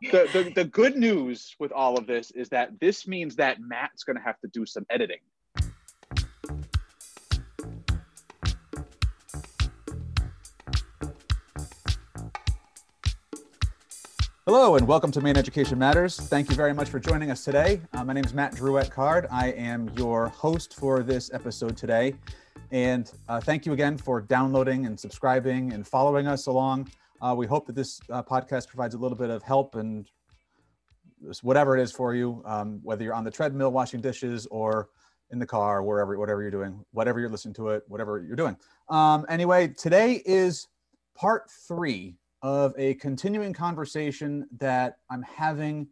the, the, the good news with all of this is that this means that Matt's going to have to do some editing. Hello and welcome to Maine Education Matters. Thank you very much for joining us today. Uh, my name is Matt Drouet Card. I am your host for this episode today. And uh, thank you again for downloading and subscribing and following us along uh, we hope that this uh, podcast provides a little bit of help and whatever it is for you, um, whether you're on the treadmill washing dishes or in the car, wherever, whatever you're doing, whatever you're listening to it, whatever you're doing. Um, anyway, today is part three of a continuing conversation that I'm having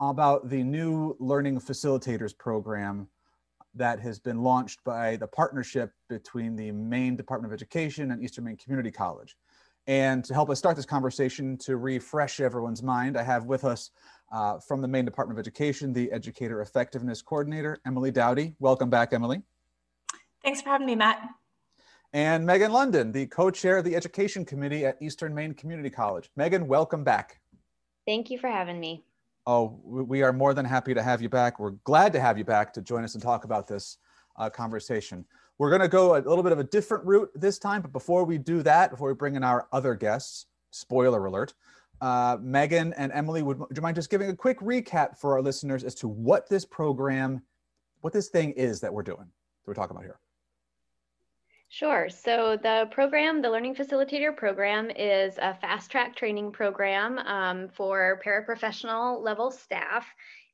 about the new Learning Facilitators program that has been launched by the partnership between the Maine Department of Education and Eastern Maine Community College. And to help us start this conversation, to refresh everyone's mind, I have with us uh, from the Maine Department of Education, the Educator Effectiveness Coordinator, Emily Dowdy. Welcome back, Emily. Thanks for having me, Matt. And Megan London, the co-chair of the Education Committee at Eastern Maine Community College. Megan, welcome back. Thank you for having me. Oh, we are more than happy to have you back. We're glad to have you back to join us and talk about this uh, conversation. We're going to go a little bit of a different route this time, but before we do that, before we bring in our other guests, spoiler alert, uh, Megan and Emily, would, would you mind just giving a quick recap for our listeners as to what this program, what this thing is that we're doing, that we're talking about here? Sure. So the program, the Learning Facilitator program, is a fast track training program um, for paraprofessional level staff.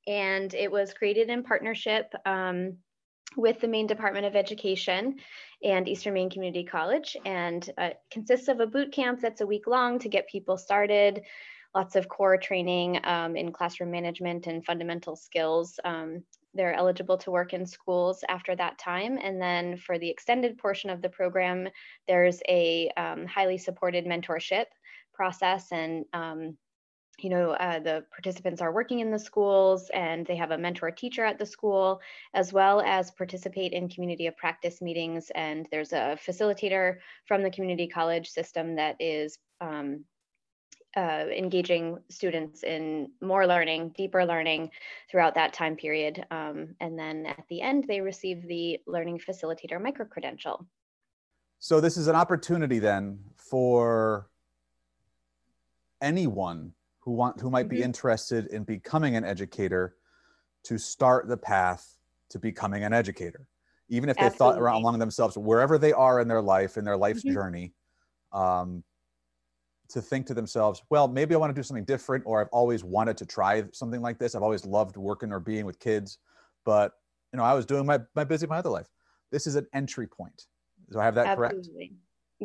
And it was created in partnership um, with the Maine Department of Education and Eastern Maine Community College and uh, consists of a boot camp that's a week long to get people started, lots of core training um, in classroom management and fundamental skills. Um, they're eligible to work in schools after that time. And then for the extended portion of the program, there's a um, highly supported mentorship process and um, you know, uh, the participants are working in the schools and they have a mentor teacher at the school, as well as participate in community of practice meetings. And there's a facilitator from the community college system that is um, uh, engaging students in more learning, deeper learning throughout that time period. Um, and then at the end, they receive the learning facilitator micro credential. So this is an opportunity then for anyone who want who might be mm-hmm. interested in becoming an educator to start the path to becoming an educator even if they Absolutely. thought around along themselves wherever they are in their life in their life's mm-hmm. journey um, to think to themselves well maybe i want to do something different or i've always wanted to try something like this i've always loved working or being with kids but you know i was doing my, my busy my other life this is an entry point do i have that Absolutely. correct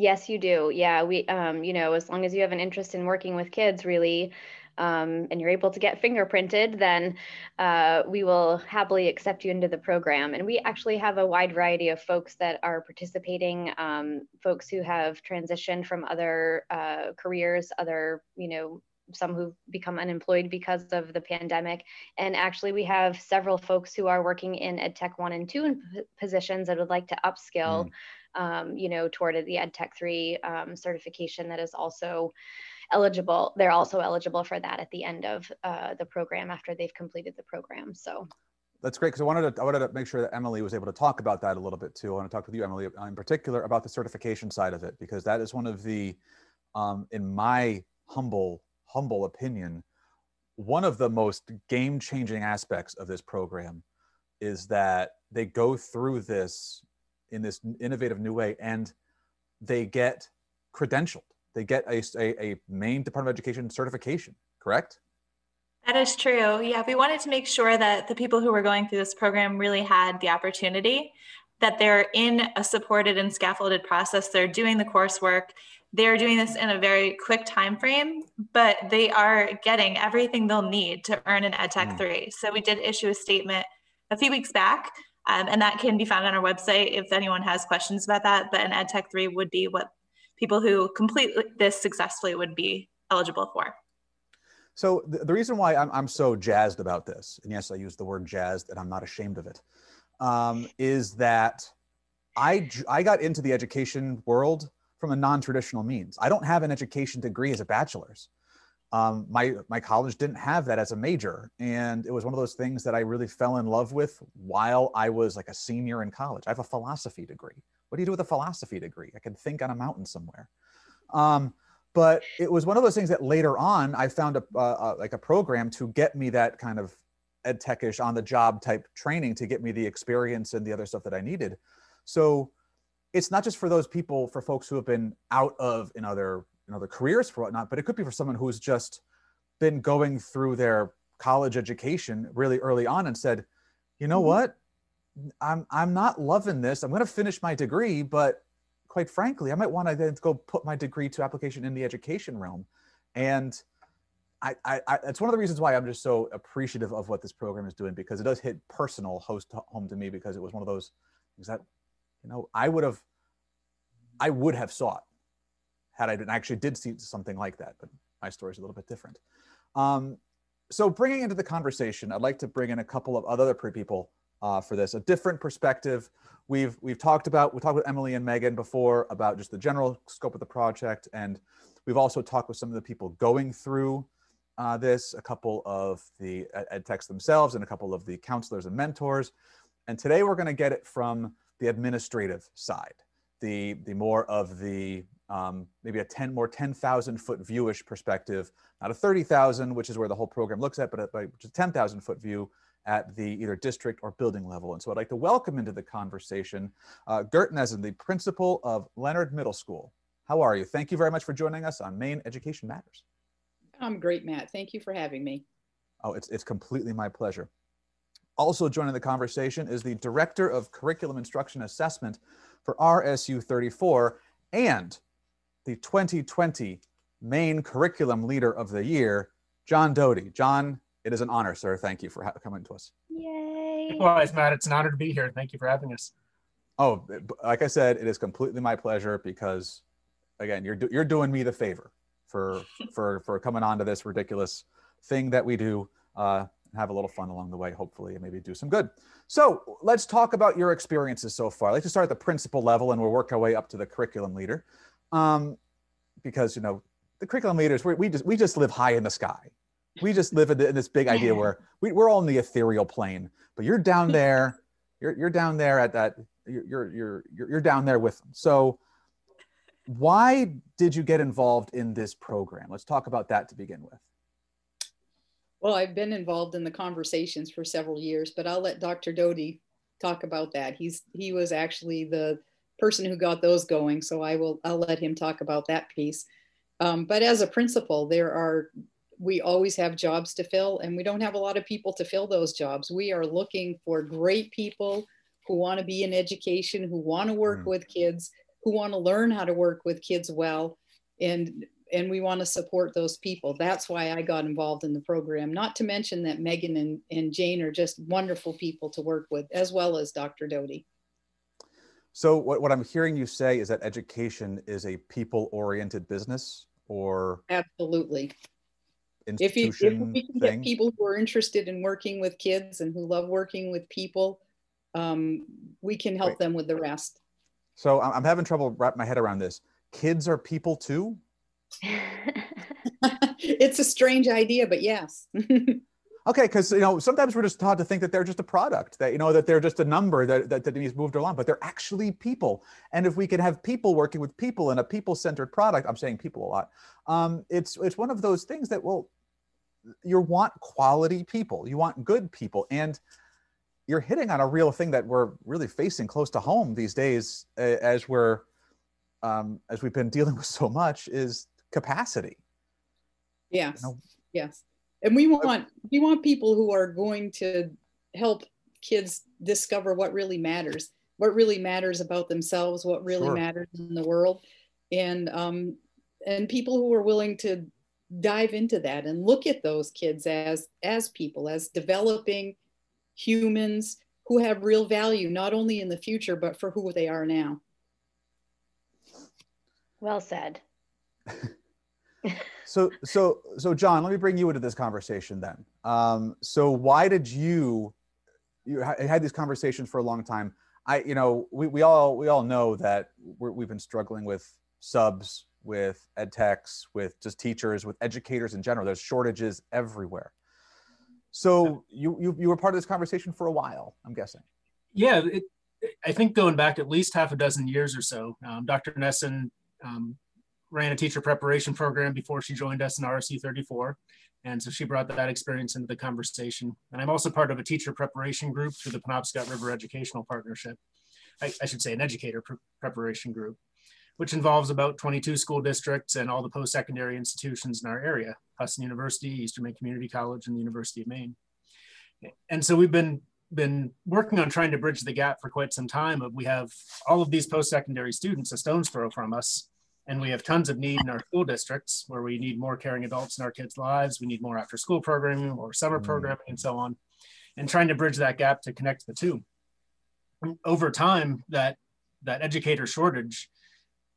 Yes, you do. Yeah, we, um, you know, as long as you have an interest in working with kids, really, um, and you're able to get fingerprinted, then uh, we will happily accept you into the program. And we actually have a wide variety of folks that are participating, um, folks who have transitioned from other uh, careers, other, you know, some who've become unemployed because of the pandemic. And actually, we have several folks who are working in EdTech 1 and 2 positions that would like to upskill. Mm um, you know, toward the EdTech 3 um, certification that is also eligible. They're also eligible for that at the end of uh, the program after they've completed the program. So that's great because I wanted to I wanted to make sure that Emily was able to talk about that a little bit too. I want to talk with you, Emily, in particular about the certification side of it because that is one of the, um, in my humble humble opinion, one of the most game changing aspects of this program is that they go through this in this innovative new way and they get credentialed. They get a, a, a Maine department of education certification correct? That is true. Yeah we wanted to make sure that the people who were going through this program really had the opportunity that they're in a supported and scaffolded process. They're doing the coursework. They're doing this in a very quick time frame but they are getting everything they'll need to earn an edtech mm. 3 so we did issue a statement a few weeks back um, and that can be found on our website if anyone has questions about that. But an EdTech 3 would be what people who complete this successfully would be eligible for. So the, the reason why I'm, I'm so jazzed about this, and yes, I use the word jazzed and I'm not ashamed of it, um, is that I, I got into the education world from a non-traditional means. I don't have an education degree as a bachelor's. Um, my my college didn't have that as a major, and it was one of those things that I really fell in love with while I was like a senior in college. I have a philosophy degree. What do you do with a philosophy degree? I can think on a mountain somewhere. Um, but it was one of those things that later on I found a, uh, like a program to get me that kind of ed techish on the job type training to get me the experience and the other stuff that I needed. So it's not just for those people, for folks who have been out of in other in other careers for whatnot, but it could be for someone who's just been going through their college education really early on and said, you know mm-hmm. what, I'm I'm not loving this. I'm going to finish my degree, but quite frankly, I might want to then go put my degree to application in the education realm. And I, I, I, it's one of the reasons why I'm just so appreciative of what this program is doing because it does hit personal host home to me because it was one of those things that, you know, I would have, I would have sought had I been, actually did see something like that, but my story is a little bit different. Um, so bringing into the conversation, I'd like to bring in a couple of other people uh, for this, a different perspective. We've we've talked about we talked with Emily and Megan before about just the general scope of the project, and we've also talked with some of the people going through uh, this, a couple of the ed techs themselves, and a couple of the counselors and mentors. And today we're going to get it from the administrative side, the the more of the um, maybe a 10 more 10,000 foot viewish perspective, not a 30,000, which is where the whole program looks at, but a, but a 10,000 foot view at the either district or building level. And so I'd like to welcome into the conversation uh, Gert Nesin, the principal of Leonard Middle School. How are you? Thank you very much for joining us on Maine Education Matters. I'm great, Matt. Thank you for having me. Oh, it's, it's completely my pleasure. Also joining the conversation is the Director of Curriculum Instruction Assessment for RSU 34 and the 2020 Maine Curriculum Leader of the Year, John Doty. John, it is an honor, sir. Thank you for coming to us. Yay. Likewise, Matt. It's an honor to be here. Thank you for having us. Oh, like I said, it is completely my pleasure because, again, you're you're doing me the favor for for for coming on to this ridiculous thing that we do. Uh, have a little fun along the way, hopefully, and maybe do some good. So let's talk about your experiences so far. I'd like to start at the principal level and we'll work our way up to the curriculum leader. Um, because, you know, the curriculum leaders, we, we, just, we just live high in the sky we just live in, the, in this big idea where we, we're all in the ethereal plane, but you're down there, you're, you're down there at that, you're, you're, you're, you're down there with them. So why did you get involved in this program? Let's talk about that to begin with. Well, I've been involved in the conversations for several years, but I'll let Dr. Doty talk about that. He's he was actually the person who got those going, so I will I'll let him talk about that piece. Um, but as a principal, there are we always have jobs to fill and we don't have a lot of people to fill those jobs. We are looking for great people who want to be in education, who want to work mm. with kids, who want to learn how to work with kids well. And and we want to support those people. That's why I got involved in the program. Not to mention that Megan and, and Jane are just wonderful people to work with, as well as Dr. Doty. So what, what I'm hearing you say is that education is a people-oriented business or absolutely if, you, if we can thing. get people who are interested in working with kids and who love working with people, um, we can help Wait. them with the rest. So I'm having trouble wrap my head around this. Kids are people too? it's a strange idea, but yes. okay, because you know sometimes we're just taught to think that they're just a product, that you know that they're just a number that, that, that needs moved along, but they're actually people. And if we can have people working with people in a people-centered product, I'm saying people a lot. Um, it's it's one of those things that will you want quality people, you want good people, and you're hitting on a real thing that we're really facing close to home these days, as we're um, as we've been dealing with so much, is capacity. Yes. You know? Yes. And we want we want people who are going to help kids discover what really matters, what really matters about themselves, what really sure. matters in the world, and um, and people who are willing to dive into that and look at those kids as as people as developing humans who have real value not only in the future but for who they are now. Well said so so so john let me bring you into this conversation then um, so why did you you had these conversations for a long time i you know we, we all we all know that we have been struggling with subs with ed techs, with just teachers, with educators in general. There's shortages everywhere. So you, you, you were part of this conversation for a while, I'm guessing. Yeah, it, I think going back at least half a dozen years or so, um, Dr. Nesin um, ran a teacher preparation program before she joined us in RSU 34. And so she brought that experience into the conversation. And I'm also part of a teacher preparation group through the Penobscot River Educational Partnership. I, I should say an educator pre preparation group, which involves about 22 school districts and all the post-secondary institutions in our area, Husson University, Eastern Maine Community College, and the University of Maine. And so we've been been working on trying to bridge the gap for quite some time. Of we have all of these post-secondary students a stone's throw from us, and we have tons of need in our school districts where we need more caring adults in our kids' lives. We need more after-school programming, or summer mm. programming, and so on. And trying to bridge that gap to connect the two. Over time, that that educator shortage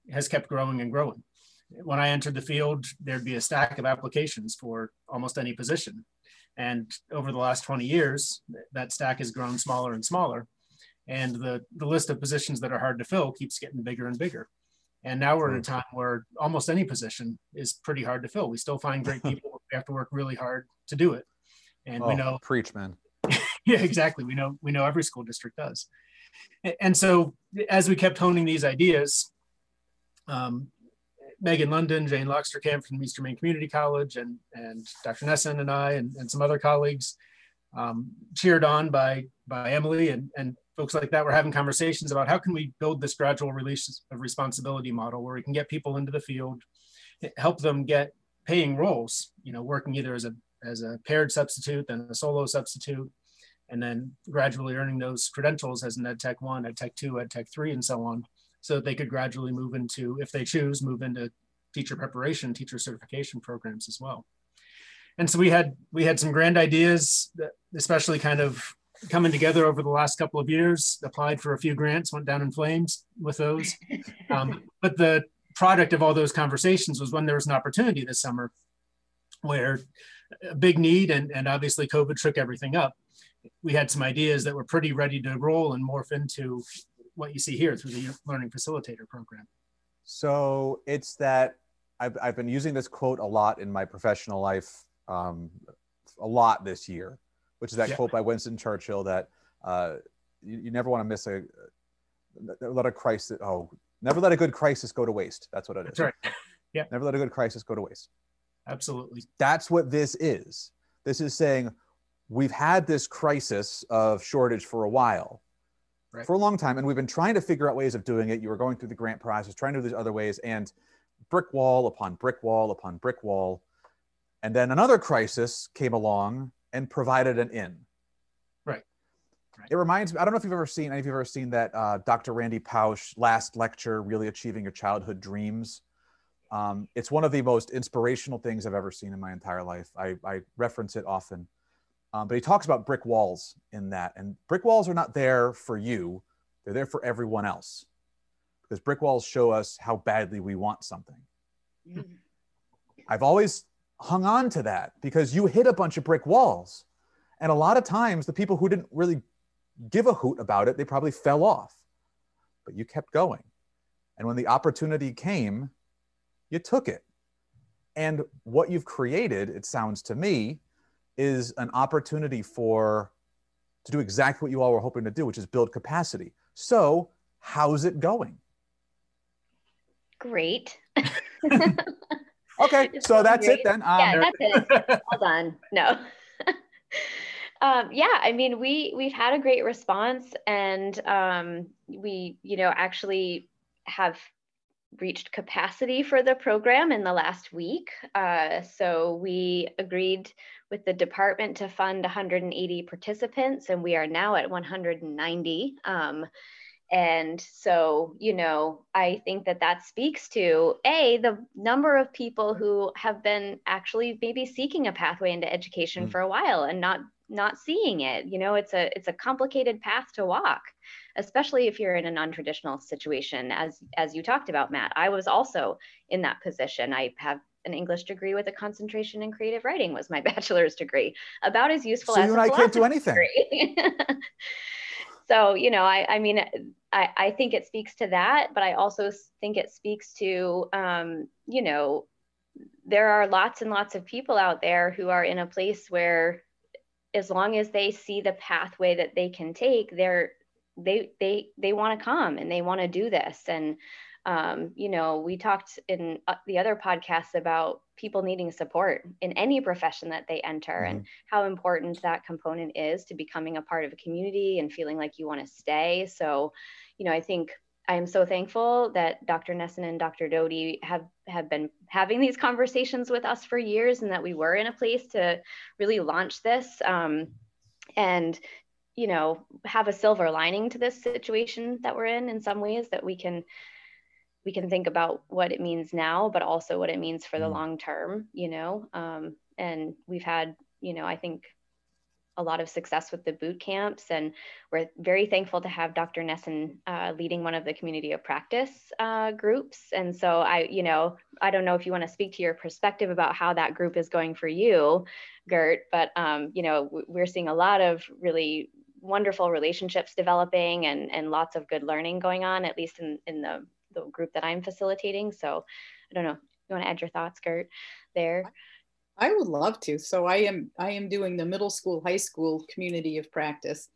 has kept growing and growing. When I entered the field, there'd be a stack of applications for almost any position. And over the last 20 years, that stack has grown smaller and smaller. And the, the list of positions that are hard to fill keeps getting bigger and bigger. And now we're at a time where almost any position is pretty hard to fill. We still find great people. we have to work really hard to do it. And oh, we know preach, man. yeah, exactly. We know we know every school district does. And so as we kept honing these ideas, um, Megan London, Jane Loxterkamp from Eastern Maine Community College, and, and Dr. Nesin and I, and, and some other colleagues, um, cheered on by, by Emily and, and folks like that, were having conversations about how can we build this gradual release of responsibility model where we can get people into the field, help them get paying roles, you know, working either as a, as a paired substitute, then a solo substitute, and then gradually earning those credentials as an Ed Tech 1, Ed Tech 2, Ed Tech 3, and so on so that they could gradually move into, if they choose, move into teacher preparation, teacher certification programs as well. And so we had we had some grand ideas, that especially kind of coming together over the last couple of years. Applied for a few grants, went down in flames with those. Um, but the product of all those conversations was when there was an opportunity this summer, where a big need and, and obviously COVID shook everything up. We had some ideas that were pretty ready to roll and morph into what you see here through the Learning Facilitator Program. So it's that I've, I've been using this quote a lot in my professional life, um, a lot this year, which is that yeah. quote by Winston Churchill that uh, you, you, never want to miss a, let a crisis, oh, never let a good crisis go to waste. That's what it is. That's right. Yeah. Never let a good crisis go to waste. Absolutely. That's what this is. This is saying we've had this crisis of shortage for a while right. for a long time, and we've been trying to figure out ways of doing it. You were going through the grant process, trying to do these other ways, and brick wall upon brick wall upon brick wall. And then another crisis came along and provided an in. Right. right. It reminds me, I don't know if you've ever seen, any of you have ever seen that uh, Dr. Randy Pausch last lecture, Really Achieving Your Childhood Dreams. Um, it's one of the most inspirational things I've ever seen in my entire life. I, I reference it often. Um, but he talks about brick walls in that. And brick walls are not there for you, they're there for everyone else. Because brick walls show us how badly we want something. Mm-hmm. I've always hung on to that because you hit a bunch of brick walls. And a lot of times, the people who didn't really give a hoot about it, they probably fell off. But you kept going. And when the opportunity came, you took it. And what you've created, it sounds to me, is an opportunity for to do exactly what you all were hoping to do, which is build capacity. So, how's it going? Great. okay, so that's it then. Um, yeah, that's it. All done. No. Um, yeah, I mean, we we've had a great response, and um, we, you know, actually have reached capacity for the program in the last week. Uh, so we agreed with the department to fund 180 participants, and we are now at 190. Um, and so, you know, I think that that speaks to A, the number of people who have been actually maybe seeking a pathway into education mm. for a while and not not seeing it. You know, it's a it's a complicated path to walk especially if you're in a non-traditional situation as as you talked about matt i was also in that position i have an english degree with a concentration in creative writing was my bachelor's degree about as useful so as you and i can't do anything so you know i i mean i i think it speaks to that but i also think it speaks to um you know there are lots and lots of people out there who are in a place where as long as they see the pathway that they can take they're they they they want to come and they want to do this. And um, you know we talked in uh, the other podcasts about people needing support in any profession that they enter mm-hmm. and how important that component is to becoming a part of a community and feeling like you want to stay so you know i think I am so thankful that Dr. Nesin and Dr. Doty have, have been having these conversations with us for years and that we were in a place to really launch this um, and, you know, have a silver lining to this situation that we're in in some ways that we can we can think about what it means now, but also what it means for the mm. long term, you know. Um, and we've had, you know, I think a lot of success with the boot camps and we're very thankful to have dr Nesin uh, leading one of the community of practice uh, groups and so i you know i don't know if you want to speak to your perspective about how that group is going for you gert but um, you know we're seeing a lot of really wonderful relationships developing and and lots of good learning going on at least in in the the group that i'm facilitating so i don't know you want to add your thoughts gert there I would love to. So I am I am doing the middle school, high school community of practice,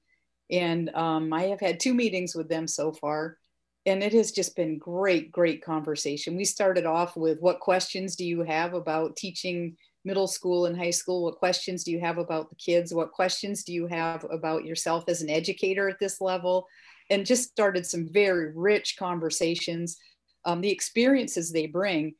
and um, I have had two meetings with them so far, and it has just been great, great conversation. We started off with what questions do you have about teaching middle school and high school? What questions do you have about the kids? What questions do you have about yourself as an educator at this level? And just started some very rich conversations. Um, the experiences they bring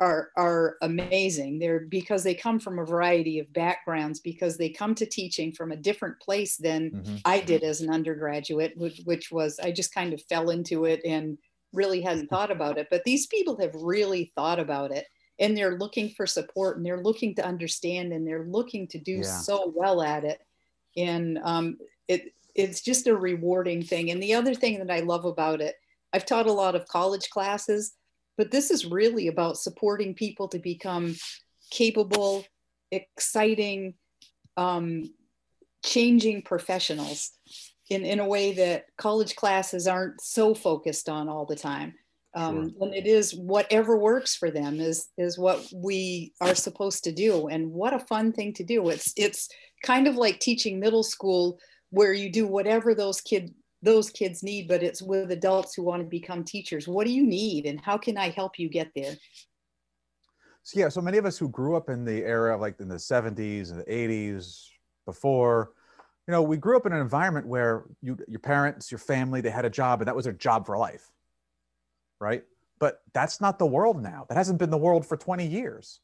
are are amazing. They're because they come from a variety of backgrounds because they come to teaching from a different place than mm-hmm. I did as an undergraduate, which, which was I just kind of fell into it and really hadn't thought about it. But these people have really thought about it and they're looking for support and they're looking to understand and they're looking to do yeah. so well at it. And um, it it's just a rewarding thing. And the other thing that I love about it, I've taught a lot of college classes but this is really about supporting people to become capable, exciting, um, changing professionals in, in a way that college classes aren't so focused on all the time. Um, sure. And it is whatever works for them is is what we are supposed to do. And what a fun thing to do! It's it's kind of like teaching middle school where you do whatever those kids those kids need, but it's with adults who want to become teachers. What do you need and how can I help you get there? So yeah, so many of us who grew up in the era like in the 70s and the 80s before, you know, we grew up in an environment where you your parents, your family, they had a job and that was their job for life. Right? But that's not the world now. That hasn't been the world for 20 years.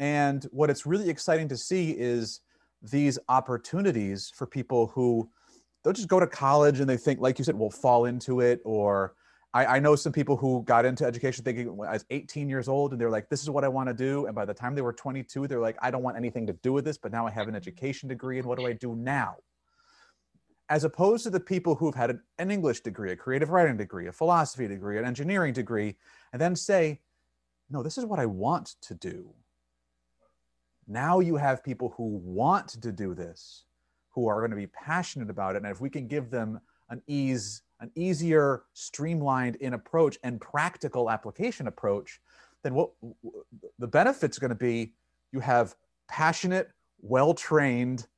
And what it's really exciting to see is these opportunities for people who they'll just go to college and they think, like you said, we'll fall into it. Or I, I know some people who got into education thinking I was 18 years old and they're like, this is what I want to do. And by the time they were 22, they're like, I don't want anything to do with this, but now I have an education degree. And what do I do now? As opposed to the people who've had an English degree, a creative writing degree, a philosophy degree, an engineering degree, and then say, no, this is what I want to do. Now you have people who want to do this who are going to be passionate about it. And if we can give them an ease, an easier, streamlined in approach and practical application approach, then what the benefits are going to be you have passionate, well-trained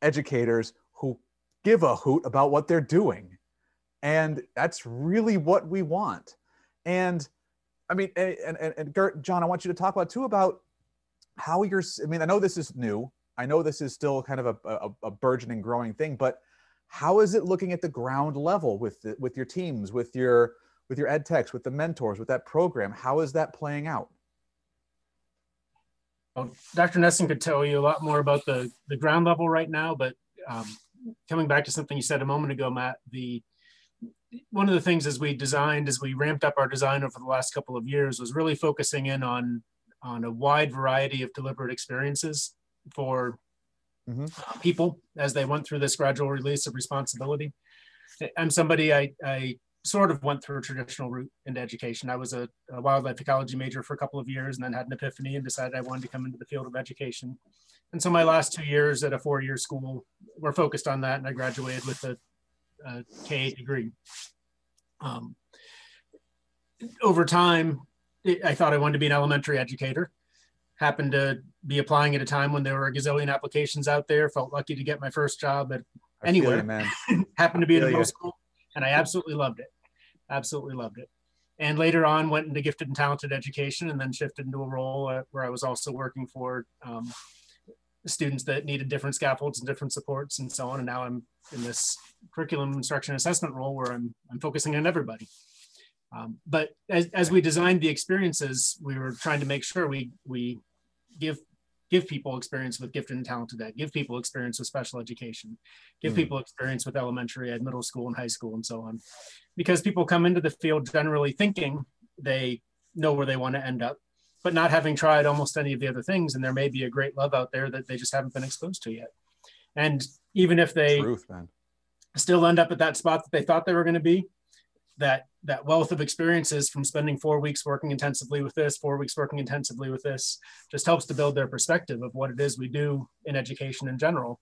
educators who give a hoot about what they're doing. And that's really what we want. And I mean, and, and, and Gert, John, I want you to talk about too about how you're, I mean, I know this is new, I know this is still kind of a, a, a burgeoning, growing thing, but how is it looking at the ground level with the, with your teams, with your with your ed techs, with the mentors, with that program? How is that playing out? Well, Dr. Nesin could tell you a lot more about the the ground level right now, but um, coming back to something you said a moment ago, Matt, the one of the things as we designed, as we ramped up our design over the last couple of years, was really focusing in on on a wide variety of deliberate experiences for mm-hmm. uh, people as they went through this gradual release of responsibility. I'm somebody I, I sort of went through a traditional route into education. I was a, a, wildlife ecology major for a couple of years and then had an epiphany and decided I wanted to come into the field of education. And so my last two years at a four-year school were focused on that, and I graduated with a a K degree. Um, over time, I thought I wanted to be an elementary educator. Happened to be applying at a time when there were a gazillion applications out there. Felt lucky to get my first job at anywhere. You, Happened to be in a middle school, and I absolutely loved it. Absolutely loved it. And later on, went into gifted and talented education, and then shifted into a role uh, where I was also working for um, students that needed different scaffolds and different supports and so on. And now I'm in this curriculum instruction assessment role where I'm, I'm focusing on everybody. Um, but as, as we designed the experiences, we were trying to make sure we, we give, give people experience with gifted and talented ed, give people experience with special education, give mm. people experience with elementary ed, middle school and high school and so on. Because people come into the field generally thinking they know where they want to end up but not having tried almost any of the other things. And there may be a great love out there that they just haven't been exposed to yet. And even if they Truth, still end up at that spot that they thought they were going to be, that that wealth of experiences from spending four weeks working intensively with this, four weeks working intensively with this, just helps to build their perspective of what it is we do in education in general,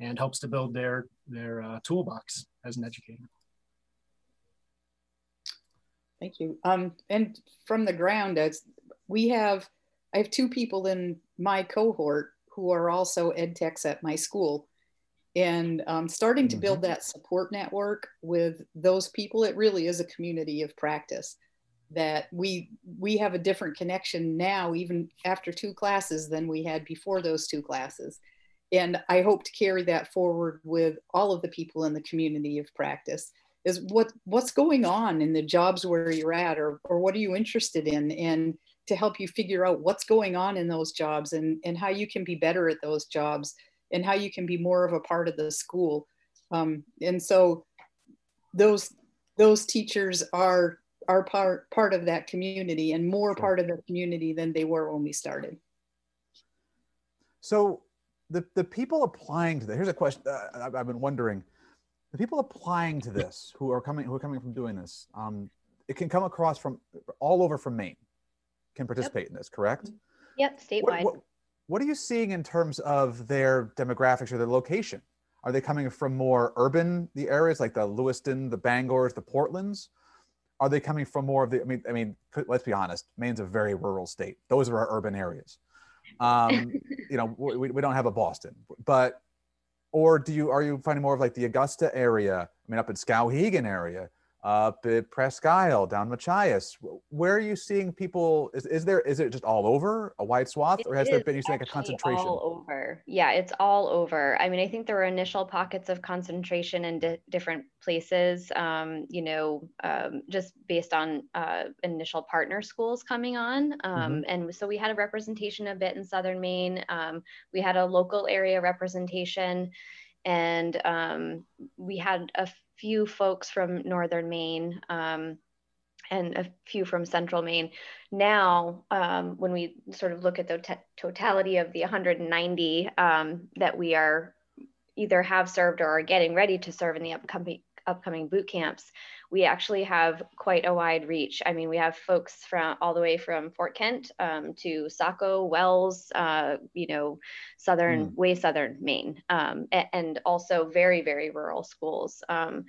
and helps to build their their uh, toolbox as an educator. Thank you. Um, and from the ground, as we have, I have two people in my cohort who are also ed techs at my school. And um, starting to build mm-hmm. that support network with those people, it really is a community of practice that we we have a different connection now even after two classes than we had before those two classes and i hope to carry that forward with all of the people in the community of practice is what what's going on in the jobs where you're at or, or what are you interested in and to help you figure out what's going on in those jobs and, and how you can be better at those jobs and how you can be more of a part of the school. Um, and so those those teachers are are part part of that community and more sure. part of the community than they were when we started. So the the people applying to this, here's a question uh, I've been wondering. The people applying to this who are coming who are coming from doing this, um, it can come across from all over from Maine can participate yep. in this, correct? Yep, statewide. What, what, what, are you seeing in terms of their demographics or their location? Are they coming from more urban the areas like the Lewiston, the Bangors, the Portlands? Are they coming from more of the? I mean, I mean, let's be honest. Maine's a very rural state. Those are our urban areas. Um, you know, we, we don't have a Boston, but or do you are you finding more of like the Augusta area? I mean, up in Skowhegan area up at Presque Isle, down Machias. Where are you seeing people? Is, is there is it just all over a wide swath, it or has there been you like a concentration? All over, yeah, it's all over. I mean, I think there were initial pockets of concentration in di- different places. Um, you know, um, just based on uh, initial partner schools coming on, um, mm-hmm. and so we had a representation a bit in Southern Maine. Um, we had a local area representation and um, we had a few folks from northern Maine um, and a few from central Maine. Now, um, when we sort of look at the t- totality of the 190 um, that we are either have served or are getting ready to serve in the upcoming upcoming boot camps, we actually have quite a wide reach. I mean, we have folks from all the way from Fort Kent um, to Saco, Wells, uh, you know, southern, mm. way southern Maine, um, and, and, also very, very rural schools. Um,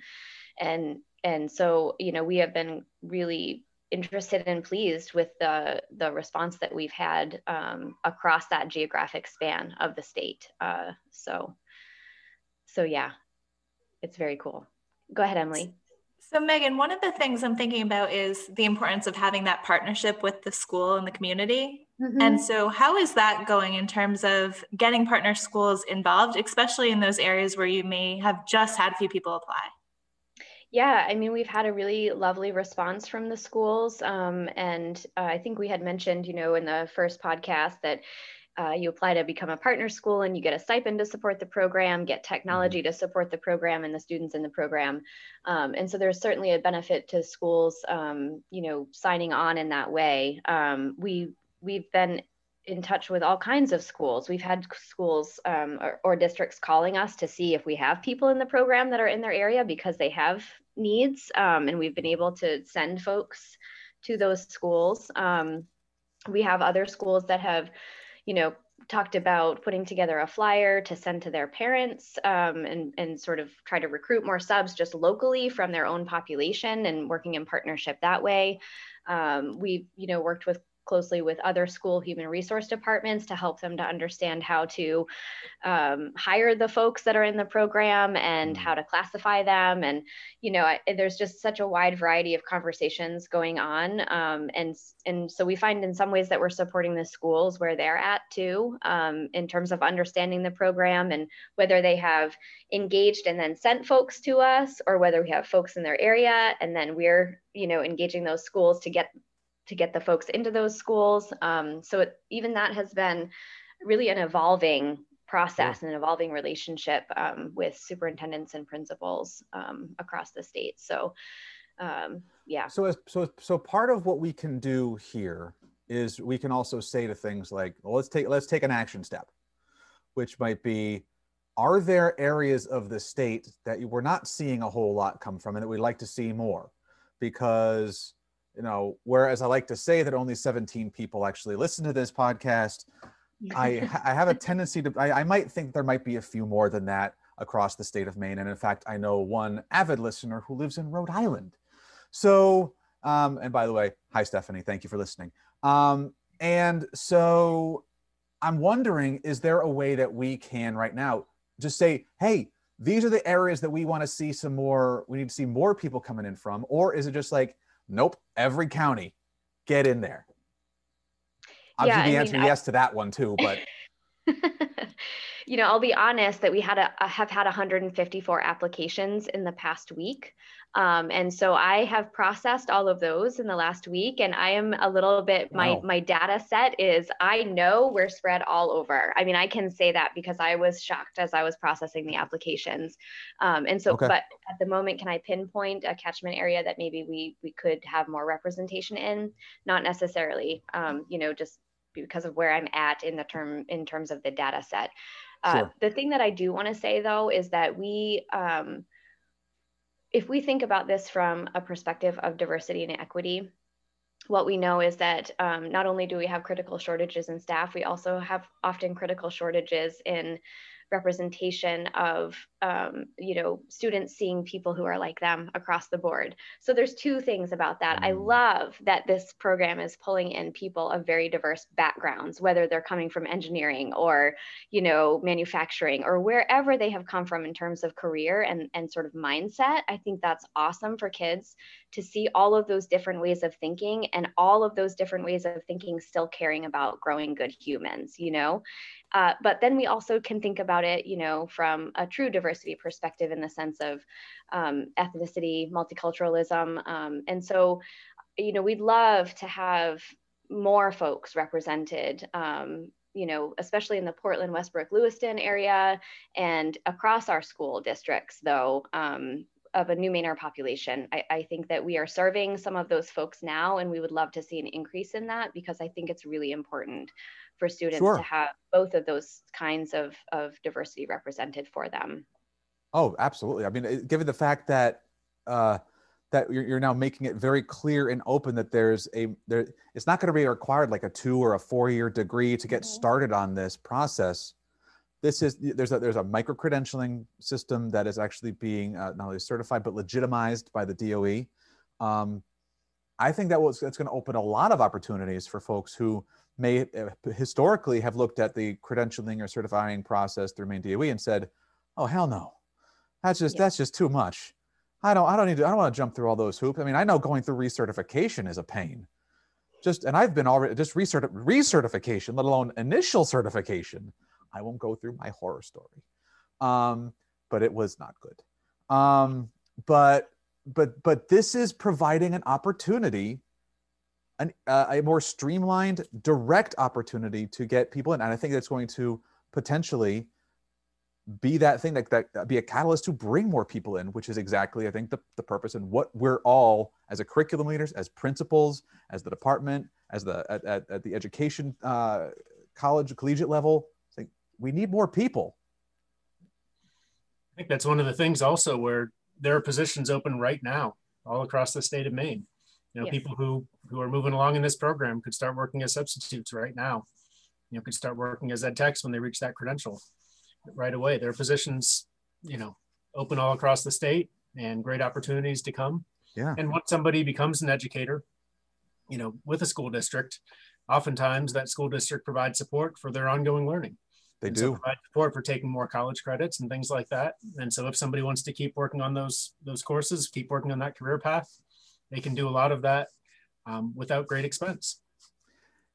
and and so, you know, we have been really interested and pleased with the the response that we've had um, across that geographic span of the state. Uh, so, so yeah, it's very cool. Go ahead, Emily. So, Megan, one of the things I'm thinking about is the importance of having that partnership with the school and the community. Mm-hmm. And so, how is that going in terms of getting partner schools involved, especially in those areas where you may have just had a few people apply? Yeah, I mean, we've had a really lovely response from the schools. Um, and uh, I think we had mentioned, you know, in the first podcast that uh, you apply to become a partner school and you get a stipend to support the program, get technology mm-hmm. to support the program and the students in the program. Um, and so there's certainly a benefit to schools, um, you know, signing on in that way. Um, we we've been in touch with all kinds of schools. We've had schools um, or, or, districts calling us to see if we have people in the program that are in their area because they have needs, um, and we've been able to send folks to those schools. Um, we have other schools that have you know, talked about putting together a flyer to send to their parents um, and, and sort of try to recruit more subs just locally from their own population and working in partnership that way. Um, we've you know worked with closely with other school human resource departments to help them to understand how to um, hire the folks that are in the program and how to classify them. And, you know, I, there's just such a wide variety of conversations going on. Um, and, and so we find in some ways that we're supporting the schools where they're at too, um, in terms of understanding the program and whether they have engaged and then sent folks to us or whether we have folks in their area and then we're you know engaging those schools to get to get the folks into those schools. Um, so it, even that has been really an evolving process and an evolving relationship um, with superintendents and principals um, across the state. So um, yeah. So as, so so part of what we can do here is we can also say to things like, well, let's take let's take an action step, which might be, are there areas of the state that we're not seeing a whole lot come from and that we'd like to see more? Because you know, whereas I like to say that only 17 people actually listen to this podcast, I, I have a tendency to, I, I might think there might be a few more than that across the state of Maine. And in fact, I know one avid listener who lives in Rhode Island. So, um, and by the way, hi, Stephanie, thank you for listening. Um, and so I'm wondering, is there a way that we can right now just say, hey, these are the areas that we want to see some more, we need to see more people coming in from? Or is it just like, Nope. Every county, get in there. Obviously, yeah, the answer mean, yes I... to that one too, but. you know, I'll be honest that we had a have had 154 applications in the past week. Um, and so I have processed all of those in the last week, and I am a little bit my wow. my data set is I know we're spread all over. I mean, I can say that because I was shocked as I was processing the applications. Um, and so, okay. but at the moment, can I pinpoint a catchment area that maybe we we could have more representation in? Not necessarily. Um, you know, just because of where I'm at in the term in terms of the data set. Uh, sure. The thing that I do want to say though is that we, um, if we think about this from a perspective of diversity and equity, what we know is that um, not only do we have critical shortages in staff, we also have often critical shortages in representation of um, you know students seeing people who are like them across the board. So there's two things about that. I mm. love that this program is pulling in people of very diverse backgrounds whether they're coming from engineering or you know manufacturing or wherever they have come from in terms of career and, and sort of mindset. I think that's awesome for kids to see all of those different ways of thinking and all of those different ways of thinking still caring about growing good humans you know uh, but then we also can think about it, you know, from a true diversity perspective in the sense of um, ethnicity, multiculturalism. Um, and so, you know, we'd love to have more folks represented, um, you know, especially in the Portland, Westbrook, Lewiston area and across our school districts, though, um, of a new Mainer population. I, I, think that we are serving some of those folks now, and we would love to see an increase in that because I think it's really important for students sure. to have both of those kinds of, of diversity represented for them. Oh, absolutely. I mean, given the fact that uh, that you're, you're now making it very clear and open that there's a there, it's not going to be required like a two or a four year degree to get mm-hmm. started on this process. This is there's a there's a micro credentialing system that is actually being uh, not only certified but legitimized by the DOE. Um, I think that was that's going to open a lot of opportunities for folks who may uh, historically have looked at the credentialing or certifying process through Maine DOE and said, "Oh hell no, that's just yeah. that's just too much. I don't I don't need to I don't want to jump through all those hoops. I mean, I know going through recertification is a pain. Just and I've been already just recert recertification, let alone initial certification. I won't go through my horror story, um, but it was not good. Um, but but but this is providing an opportunity an, uh, a more streamlined, direct opportunity to get people in. And I think that's going to potentially be that thing that, that be a catalyst to bring more people in, which is exactly, I think, the, the purpose and what we're all as a curriculum leaders, as principals, as the department, as the at, at, at the education uh, college collegiate level. Like we need more people. I think that's one of the things also where there are positions open right now all across the state of Maine you know, yes. people who who are moving along in this program could start working as substitutes right now. you know could start working as ed techs when they reach that credential right away. There are positions, you know, open all across the state and great opportunities to come. Yeah. And once somebody becomes an educator, you know, with a school district, oftentimes that school district provides support for their ongoing learning. They and do. So provide support for taking more college credits and things like that. And so if somebody wants to keep working on those those courses, keep working on that career path, they can do a lot of that um, without great expense.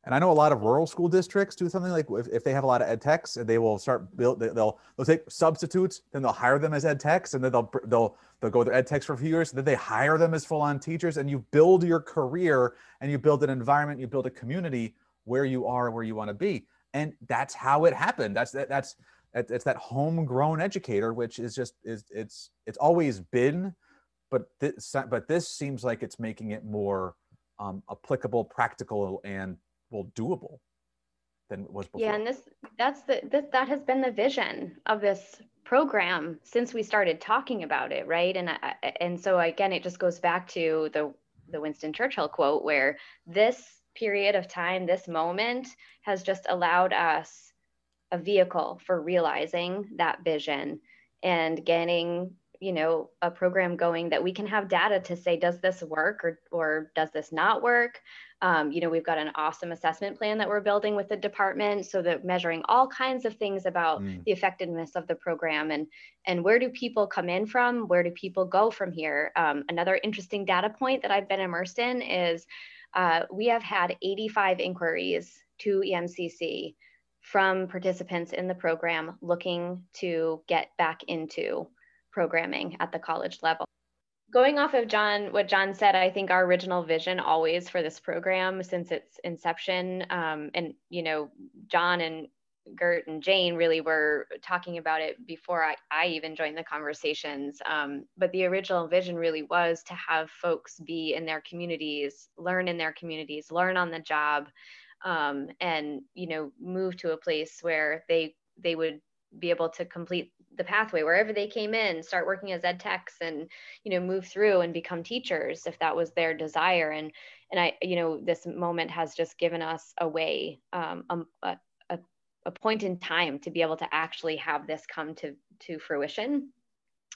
And I know a lot of rural school districts do something like if, if they have a lot of ed techs, they will start build. They'll they'll take substitutes, then they'll hire them as ed techs, and then they'll they'll they'll go with ed techs for a few years. Then they hire them as full on teachers, and you build your career and you build an environment, you build a community where you are, where you want to be, and that's how it happened. That's that that's it's that homegrown educator, which is just is it's it's always been, but this but this seems like it's making it more um, applicable, practical, and well doable than it was before. Yeah, and this that's the this, that has been the vision of this program since we started talking about it, right? And I, and so again, it just goes back to the the Winston Churchill quote, where this period of time, this moment, has just allowed us a vehicle for realizing that vision and getting you know a program going that we can have data to say does this work or or does this not work um, you know we've got an awesome assessment plan that we're building with the department so that measuring all kinds of things about Mm. the effectiveness of the program and and where do people come in from where do people go from here um, another interesting data point that i've been immersed in is uh, we have had 85 inquiries to emcc from participants in the program looking to get back into programming at the college level. Going off of John, what John said, I think our original vision always for this program since its inception, um, and you know, John and Gert and Jane really were talking about it before I, I even joined the conversations. Um, but the original vision really was to have folks be in their communities, learn in their communities, learn on the job, um, and you know, move to a place where they they would be able to complete the pathway wherever they came in start working as ed techs and you know move through and become teachers if that was their desire and and i you know this moment has just given us a way um, a, a, a point in time to be able to actually have this come to to fruition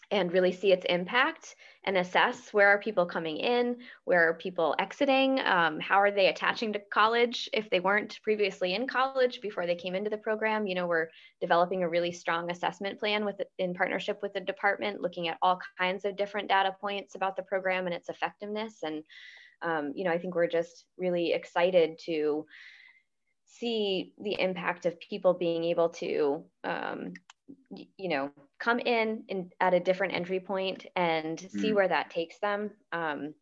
and really see its impact and assess where are people coming in where are people exiting um, how are they attaching to college? If they weren't previously in college before they came into the program you know we're developing a really strong assessment plan with in partnership with the department looking at all kinds of different data points about the program and its effectiveness. And um, you know i think we're just really excited to see the impact of people being able to um, you know come in, in at a different entry point and mm. see where that takes them um,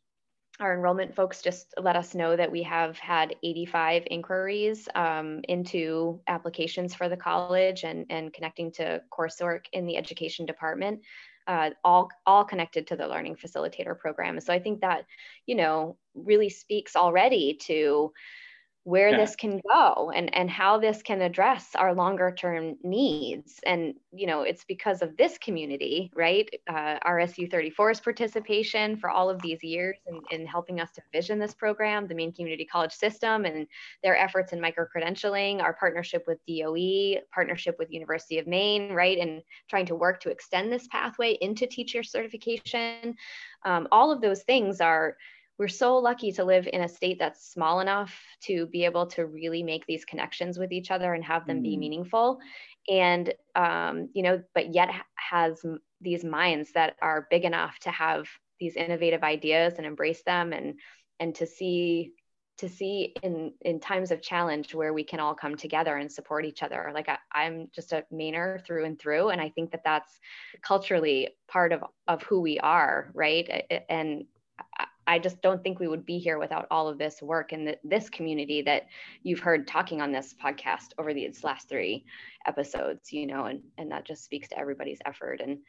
our enrollment folks just let us know that we have had 85 inquiries um, into applications for the college and, and connecting to coursework in the education department uh, all all connected to the learning facilitator program so i think that you know really speaks already to where yeah. this can go and and how this can address our longer term needs. And you know it's because of this community right? Uh, rsu 34's participation for all of these years in, in helping us to vision this program the maine community college system and their efforts in micro credentialing our partnership with doe partnership with university of maine right? And trying to work to extend this pathway into teacher certification. Um, all of those things are we're so lucky to live in a state that's small enough to be able to really make these connections with each other and have them mm. be meaningful. And um, you know but yet has these minds that are big enough to have these innovative ideas and embrace them and and to see to see in in times of challenge where we can all come together and support each other. Like I, am just a Mainer through and through and i think that that's culturally part of of who we are right? And I just don't think we would be here without all of this work and this community that you've heard talking on this podcast over these last three episodes, you know, and, and that just speaks to everybody's effort and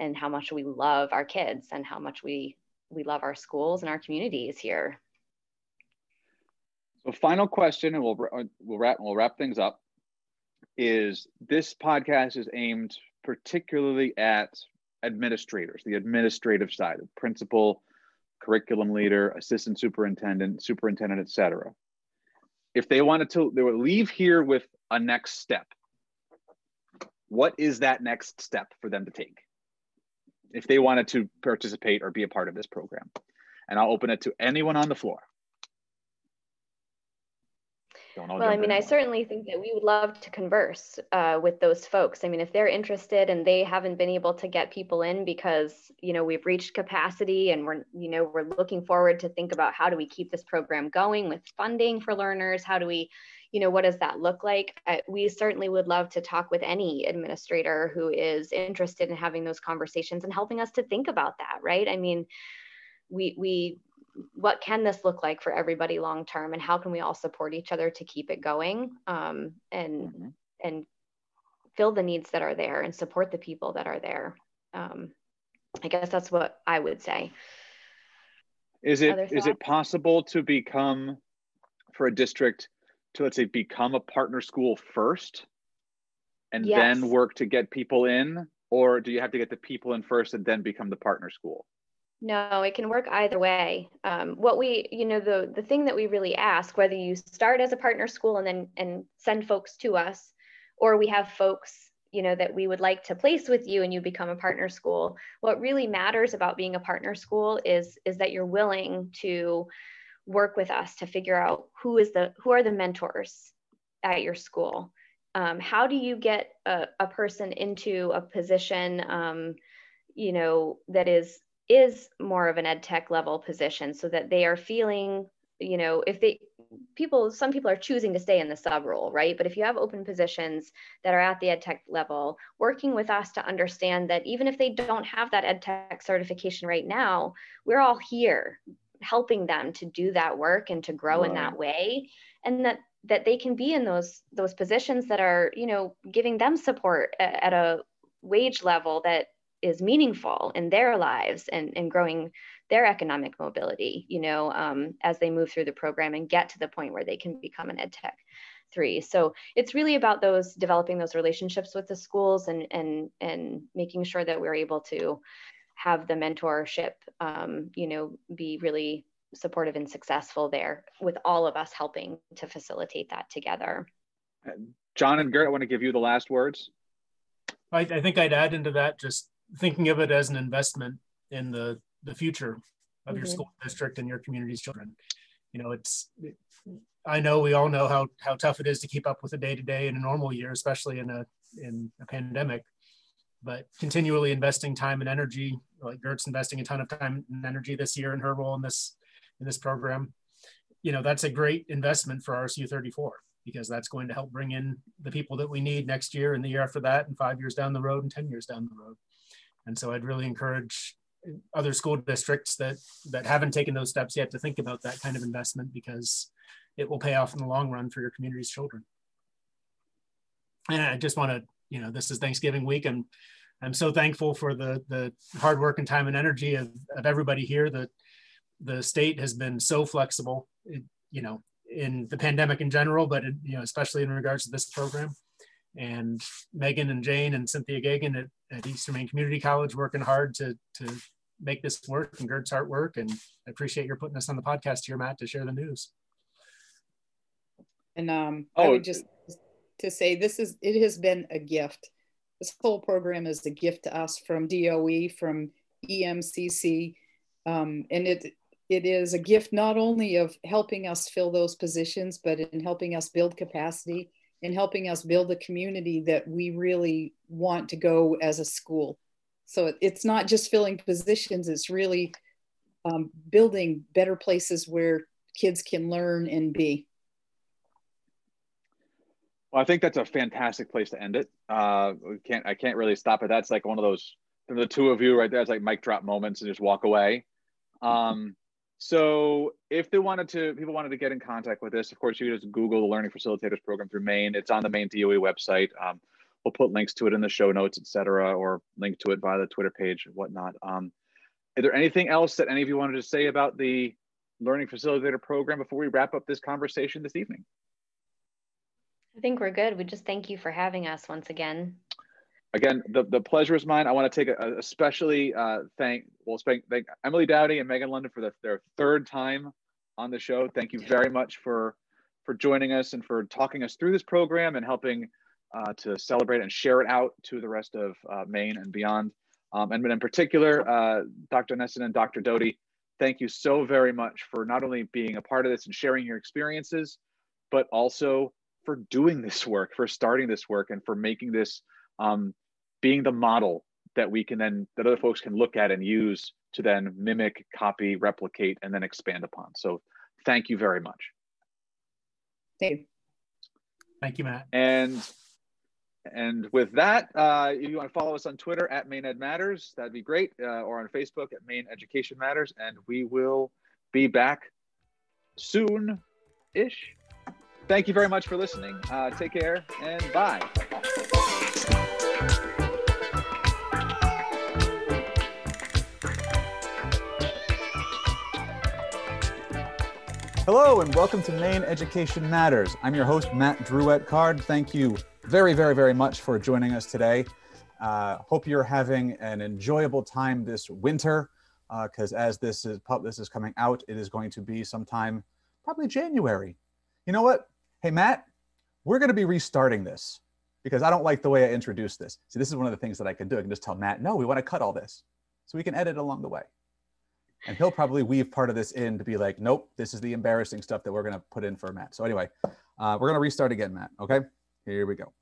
and how much we love our kids and how much we we love our schools and our communities here. So final question, and we'll uh, we'll wrap we'll wrap things up. Is this podcast is aimed particularly at administrators, the administrative side, the principal, curriculum leader, assistant superintendent, superintendent, et cetera. if they wanted to, they would leave here with a next step. What is that next step for them to take? If they wanted to participate or be a part of this program. And I'll open it to anyone on the floor. Well, I mean, I certainly think that we would love to converse uh, with those folks. I mean, if they're interested and they haven't been able to get people in because you know we've reached capacity and we're you know we're looking forward to think about how do we keep this program going with funding for learners? How do we, you know, what does that look like? We certainly would love to talk with any administrator who is interested in having those conversations and helping us to think about that. Right? I mean, we we what can this look like for everybody long term and how can we all support each other to keep it going um, and mm-hmm. and fill the needs that are there and support the people that are there. Um, i guess that's what i would say. Is it is it possible to become for a district to let's say become a partner school first and yes. then work to get people in? Or do you have to get the people in first and then become the partner school no, it can work either way. Um, what we, you know, the the thing that we really ask, whether you start as a partner school and then and send folks to us, or we have folks, you know, that we would like to place with you and you become a partner school. What really matters about being a partner school is is that you're willing to work with us to figure out who is the who are the mentors at your school. Um, how do you get a, a person into a position, um, you know, that is is more of an ed tech level position so that they are feeling you know if they people some people are choosing to stay in the sub role right? But if you have open positions that are at the ed tech level working with us to understand that even if they don't have that ed tech certification right now we're all here helping them to do that work and to grow in that way. And that that they can be in those those positions that are you know giving them support at, at a wage level that is meaningful in their lives and, and growing their economic mobility, you know, um, as they move through the program and get to the point where they can become an ed tech three. So it's really about those developing those relationships with the schools and and and making sure that we're able to have the mentorship, um, you know, be really supportive and successful there with all of us helping to facilitate that together. John and Garrett, I want to give you the last words. I, I think I'd add into that just thinking of it as an investment in the the future of mm-hmm. your school district and your community's children. You know, it's it, I know we all know how how tough it is to keep up with a day to day in a normal year, especially in a in a pandemic. But continually investing time and energy, like Gert's investing a ton of time and energy this year in her role in this in this program. You know, that's a great investment for RSU 34 because that's going to help bring in the people that we need next year and the year after that and five years down the road and 10 years down the road. And so I'd really encourage other school districts that that haven't taken those steps yet to think about that kind of investment because it will pay off in the long run for your community's children. And I just want to, you know, this is Thanksgiving week and I'm so thankful for the the hard work and time and energy of, of everybody here. That the state has been so flexible, you know, in the pandemic in general, but it, you know, especially in regards to this program and Megan and Jane and Cynthia Gagan at, at Eastern Maine Community College working hard to, to make this work and Gert's hard work. And I appreciate your putting us on the podcast here, Matt, to share the news. And um, oh. I would just to say this is it has been a gift. This whole program is a gift to us from DOE, from EMCC, um, and it it is a gift not only of helping us fill those positions, but in helping us build capacity in helping us build a community that we really want to go as a school. So it's not just filling positions, it's really um, building better places where kids can learn and be. Well, I think that's a fantastic place to end it. Uh, we can't, I can't really stop it. That's like one of those, the two of you right there, it's like mic drop moments and just walk away. Um, so if they wanted to, people wanted to get in contact with this, of course, you just Google the Learning Facilitators Program through Maine. It's on the Maine DOE website. Um, we'll put links to it in the show notes, et cetera, or link to it via the Twitter page and whatnot. Um, is there anything else that any of you wanted to say about the Learning Facilitator Program before we wrap up this conversation this evening? I think we're good. We just thank you for having us once again again, the, the pleasure is mine. I want to take a, especially uh, thank well thank, thank Emily Dowdy and Megan London for the, their third time on the show. Thank you very much for for joining us and for talking us through this program and helping uh, to celebrate and share it out to the rest of uh, Maine and beyond. Um, and in particular, uh, Dr. Nesin and Dr. Doty, thank you so very much for not only being a part of this and sharing your experiences, but also for doing this work, for starting this work, and for making this um, being the model that we can then that other folks can look at and use to then mimic, copy, replicate, and then expand upon. So thank you very much. Dave. Thank you, Matt. And and with that, uh, if you want to follow us on Twitter at Maine Ed Matters, that'd be great, uh, or on Facebook at Maine Education Matters, and we will be back soon-ish. Thank you very much for listening. Uh, take care and bye. Hello and welcome to Maine Education Matters. I'm your host, Matt Drouet Card. Thank you very, very, very much for joining us today. Uh, hope you're having an enjoyable time this winter, because uh, as this is this is coming out, it is going to be sometime probably January. You know what? Hey, Matt, we're going to be restarting this because I don't like the way I introduced this. See, this is one of the things that I can do. I can just tell Matt, no, we want to cut all this, so we can edit along the way. And he'll probably weave part of this in to be like, nope, this is the embarrassing stuff that we're going to put in for Matt. So anyway, uh, we're going to restart again, Matt. Okay, here we go.